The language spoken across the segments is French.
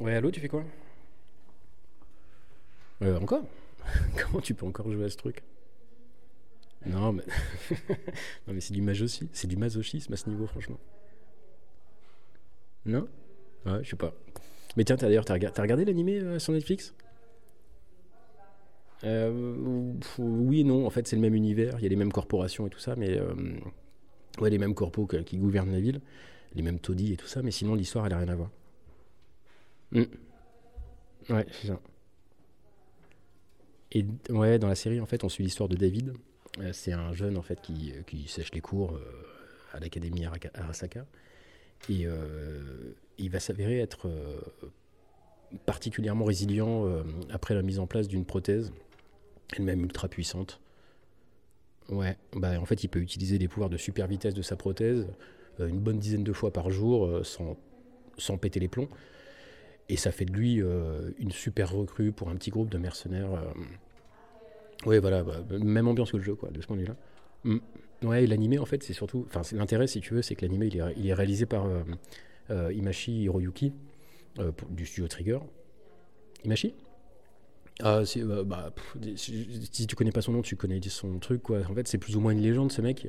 Ouais, allô, tu fais quoi? Euh, Encore? Comment tu peux encore jouer à ce truc? Non, mais, non, mais c'est du masochisme, c'est du masochisme à ce niveau, franchement. Non? Ouais, je sais pas. Mais tiens, d'ailleurs, t'as regardé, l'animé euh, sur Netflix? Oui et non, en fait, c'est le même univers, il y a les mêmes corporations et tout ça, mais. Euh, les mêmes corpos qui gouvernent la ville, les mêmes taudis et tout ça, mais sinon, l'histoire, elle a rien à voir. Mm. Ouais, c'est ça. Et dans la série, en fait, on suit l'histoire de David. c'est un jeune, en fait, qui, sèche les cours à l'académie Arasaka. Et il va s'avérer être euh, particulièrement résilient euh, après la mise en place d'une prothèse, elle-même ultra puissante. Ouais, bah en fait, il peut utiliser les pouvoirs de super vitesse de sa prothèse euh, une bonne dizaine de fois par jour sans, sans péter les plombs. Et ça fait de lui une super recrue pour un petit groupe de mercenaires. Ouais, voilà, bah, même ambiance que le jeu, quoi, de ce point de vue-là. Mm. Ouais, l'animé, en fait, c'est surtout. Enfin, l'intérêt, si tu veux, c'est que l'animé, il est, réalisé par euh, Imashi Hiroyuki euh, du studio Trigger. Imashi ah, si, euh, bah, si, tu connais pas son nom, tu connais son truc. En fait, c'est plus ou moins une légende, ce mec.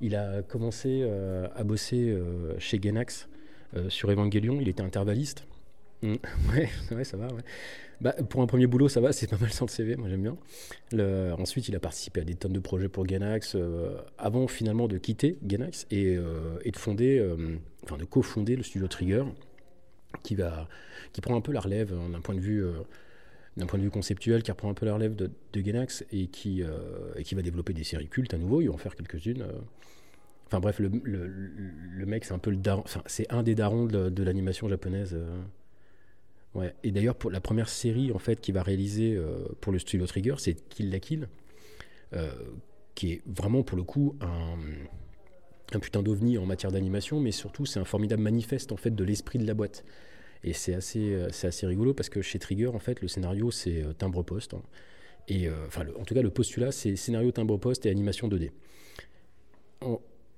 Il a commencé à bosser chez Genax sur Evangelion. Il était intervalliste. Mm. Ouais, ouais, ça va. Bah, pour un premier boulot, ça va, c'est pas mal sans le CV, moi j'aime bien. Ensuite, il a participé à des tonnes de projets pour euh, avant finalement de quitter Genax et, euh, et de fonder, euh, enfin de cofonder le studio Trigger, qui, va, qui prend un peu la relève d'un point de vue d'un point de vue conceptuel, qui reprend un peu la relève de, de Genax et qui, et qui va développer des séries cultes à nouveau. Ils vont en faire quelques-unes. Enfin bref, le, le, le mec, c'est un peu le daron, c'est un des darons de, de l'animation japonaise. Ouais. Et d'ailleurs, pour la première série en fait qu'il va réaliser euh, pour le studio Trigger, c'est Kill la Kill, euh, qui est vraiment pour le coup un, un putain d'ovni en matière d'animation, mais surtout c'est un formidable manifeste en fait de l'esprit de la boîte. Et c'est assez, euh, c'est assez rigolo parce que chez Trigger, en fait, le scénario c'est timbre poste. Hein. et enfin, en tout cas, le postulat c'est scénario timbre poste et animation 2D.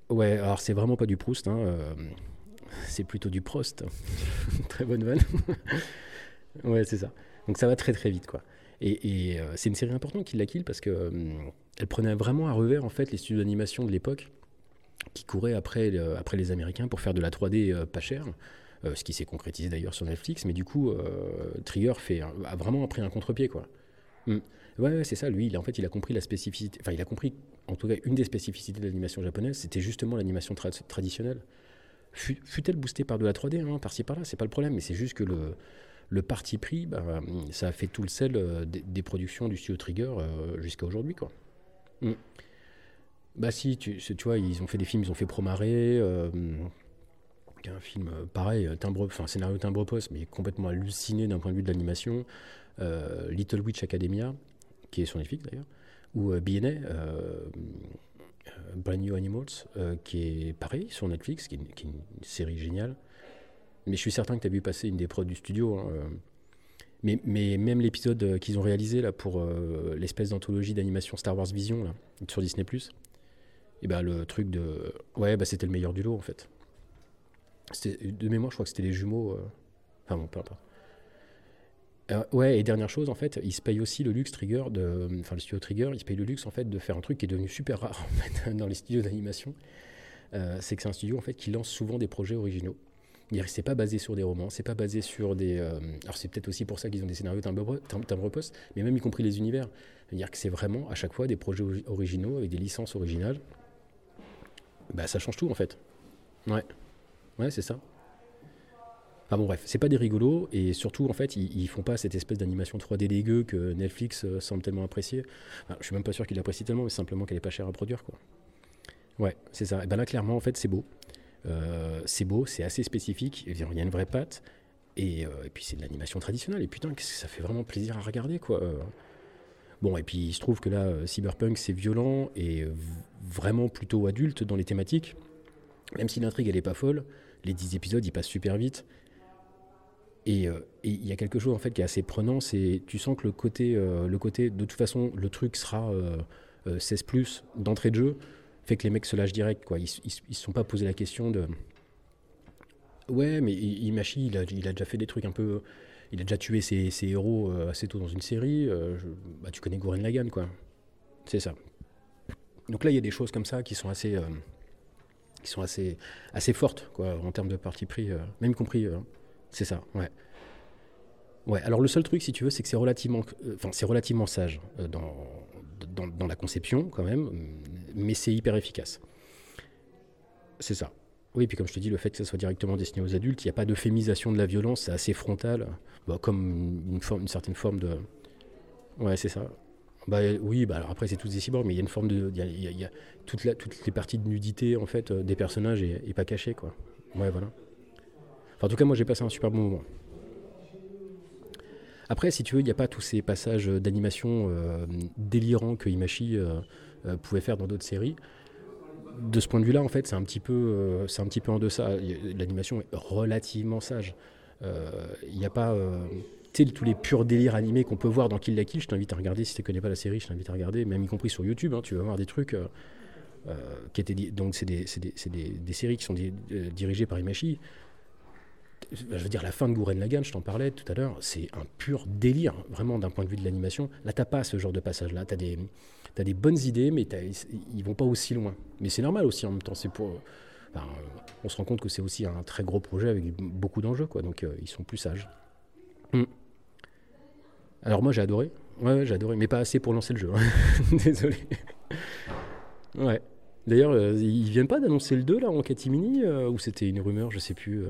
ouais, alors c'est vraiment pas du Proust. Hein, c'est plutôt du Prost. Très bonne vanne. ouais, c'est ça. Donc ça va très très vite, quoi. Et, euh, c'est une série importante qui la parce que euh, elle prenait vraiment à revers en fait les studios d'animation de l'époque qui couraient après, après les Américains pour faire de la 3D euh, pas chère. Ce qui s'est concrétisé d'ailleurs sur Netflix, mais du coup, Trigger fait, a vraiment pris un contre-pied, quoi. Mm. Ouais, c'est ça. Lui, il, en fait, il a compris la spécificité. Enfin, il a compris, en tout cas, une des spécificités de l'animation japonaise, c'était justement l'animation traditionnelle. Fut-elle boostée par de la 3D, hein, par-ci par-là, c'est pas le problème, mais c'est juste que le, le parti pris, bah, ça a fait tout le sel euh, des, productions du studio Trigger euh, jusqu'à aujourd'hui. quoi. Mm. Bah si, tu, tu, vois, ils ont fait des films, ils ont fait Promaré, euh, un film pareil, timbre, enfin scénario timbre poste, mais complètement halluciné d'un point de vue de l'animation. Little Witch Academia, qui est sur Netflix d'ailleurs, ou BNA, Brand New Animals, euh, qui est pareil sur Netflix, qui est, une, série géniale. Mais je suis certain que tu as vu passer une des prods du studio. Hein, euh. mais, mais, même l'épisode euh, qu'ils ont réalisé là, pour l'espèce d'anthologie d'animation Star Wars Vision là, sur Disney, et eh ben, le truc de. Ouais, bah, c'était le meilleur du lot en fait. De mémoire, je crois que c'était les jumeaux. Enfin bon, peu importe. Euh, ouais, et dernière chose, en fait, il se paye aussi le luxe Trigger, de, enfin le studio Trigger, il se le luxe en fait de faire un truc qui est devenu super rare en fait, dans les studios d'animation. Euh, c'est que c'est un studio en fait qui lance souvent des projets originaux. C'est pas basé sur des romans, c'est pas basé sur des. Euh, alors c'est peut-être aussi pour ça qu'ils ont des scénarios timbre, timbre poste, mais même y compris les univers. C'est-à-dire que c'est vraiment à chaque fois des projets originaux avec des licences originales. Bah ça change tout en fait. Ouais, ouais c'est ça. Enfin bon bref, c'est pas des rigolos et surtout en fait ils, font pas cette espèce d'animation 3D dégueu que Netflix euh, semble tellement apprécier. je suis même pas sûr qu'il l'apprécie tellement, mais simplement qu'elle est pas chère à produire quoi. Ouais, c'est ça. Et ben là clairement en fait c'est beau, euh, c'est beau, c'est assez spécifique. Il y a une vraie patte et, euh, et puis c'est de l'animation traditionnelle et putain ça fait vraiment plaisir à regarder quoi. Bon et puis il se trouve que là Cyberpunk c'est violent et vraiment plutôt adulte dans les thématiques. Même si l'intrigue elle est pas folle, les 10 épisodes ils passent super vite euh, et il y a quelque chose en fait qui est assez prenant, c'est tu sens que le côté, euh, le côté de toute façon, le truc sera 16 euh, plus d'entrée de jeu. fait que les mecs se lâchent direct. Quoi. Ils ne se sont pas posé la question de. Ouais, mais Imachi, il a, il a déjà fait des trucs un peu. Il a déjà tué ses, héros assez tôt dans une série. Bah, tu connais Gurren Lagann, quoi. C'est ça. Donc là, il y a des choses comme ça qui sont assez, qui sont assez, assez fortes, quoi, en termes de parti pris, même compris. c'est ça, ouais. Ouais, alors le seul truc, si tu veux, c'est que c'est relativement, enfin, c'est relativement sage dans, dans, dans, la conception, quand même, mais c'est hyper efficace. C'est ça. Oui, puis comme je te dis, le fait que ça soit directement destiné aux adultes, il n'y a pas d'euphémisation de la violence, c'est assez frontal, bah, comme une, forme, une certaine forme de... Ouais, c'est ça. Bah, oui, bah, alors après c'est tous des cyborgs, mais il y a une forme de... Il y toutes les parties de nudité, en fait, euh, des personnages et, pas cachées, quoi. Ouais, voilà. En tout cas, moi j'ai passé un super bon moment. Après, si tu veux, il n'y a pas tous ces passages d'animation euh, délirants que Imachi euh, pouvait faire dans d'autres séries de ce point de vue-là, en fait, c'est un petit peu, c'est un petit peu en deçà. L'animation est relativement sage. Il n'y a pas, euh, tous les purs délires animés qu'on peut voir dans Kill la Kill. Je t'invite à regarder si tu ne connais pas la série. Je t'invite à regarder, même y compris sur YouTube. Hein, tu vas voir des trucs qui étaient, donc c'est des, des, des, séries qui sont dirigées par Imachi je veux dire, la fin de Gurren Lagann, je t'en parlais tout à l'heure, c'est un pur délire, vraiment, d'un point de vue de l'animation. Là, t'as pas ce genre de passage-là. T'as des, as des bonnes idées, mais ils vont pas aussi loin. Mais c'est normal aussi, en même temps. Pour, on se rend compte que c'est aussi un très gros projet avec beaucoup d'enjeux, quoi. Donc, euh, ils sont plus sages. Hmm. Alors, moi, j'ai adoré. Ouais, j'ai adoré, mais pas assez pour lancer le jeu. Hein. Désolé. Ouais. D'ailleurs, euh, ils viennent pas d'annoncer le 2 là en catimini euh, ou c'était une rumeur, je sais plus.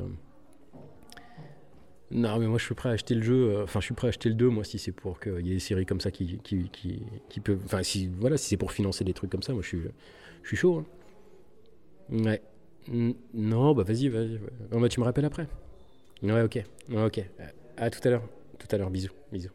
Non, mais moi je suis prêt à acheter le jeu. Euh, enfin, je suis prêt à acheter le 2, moi, si c'est pour qu'il y ait des séries comme ça qui, qui, qui, peuvent. Enfin, si, voilà, si c'est pour financer des trucs comme ça, moi je suis, chaud. Hein. Ouais. Non, bah vas-y, vas-y. bah, tu me rappelles après. Ouais, ok. ok. À tout à l'heure. Tout à l'heure. Bisous. Bisous.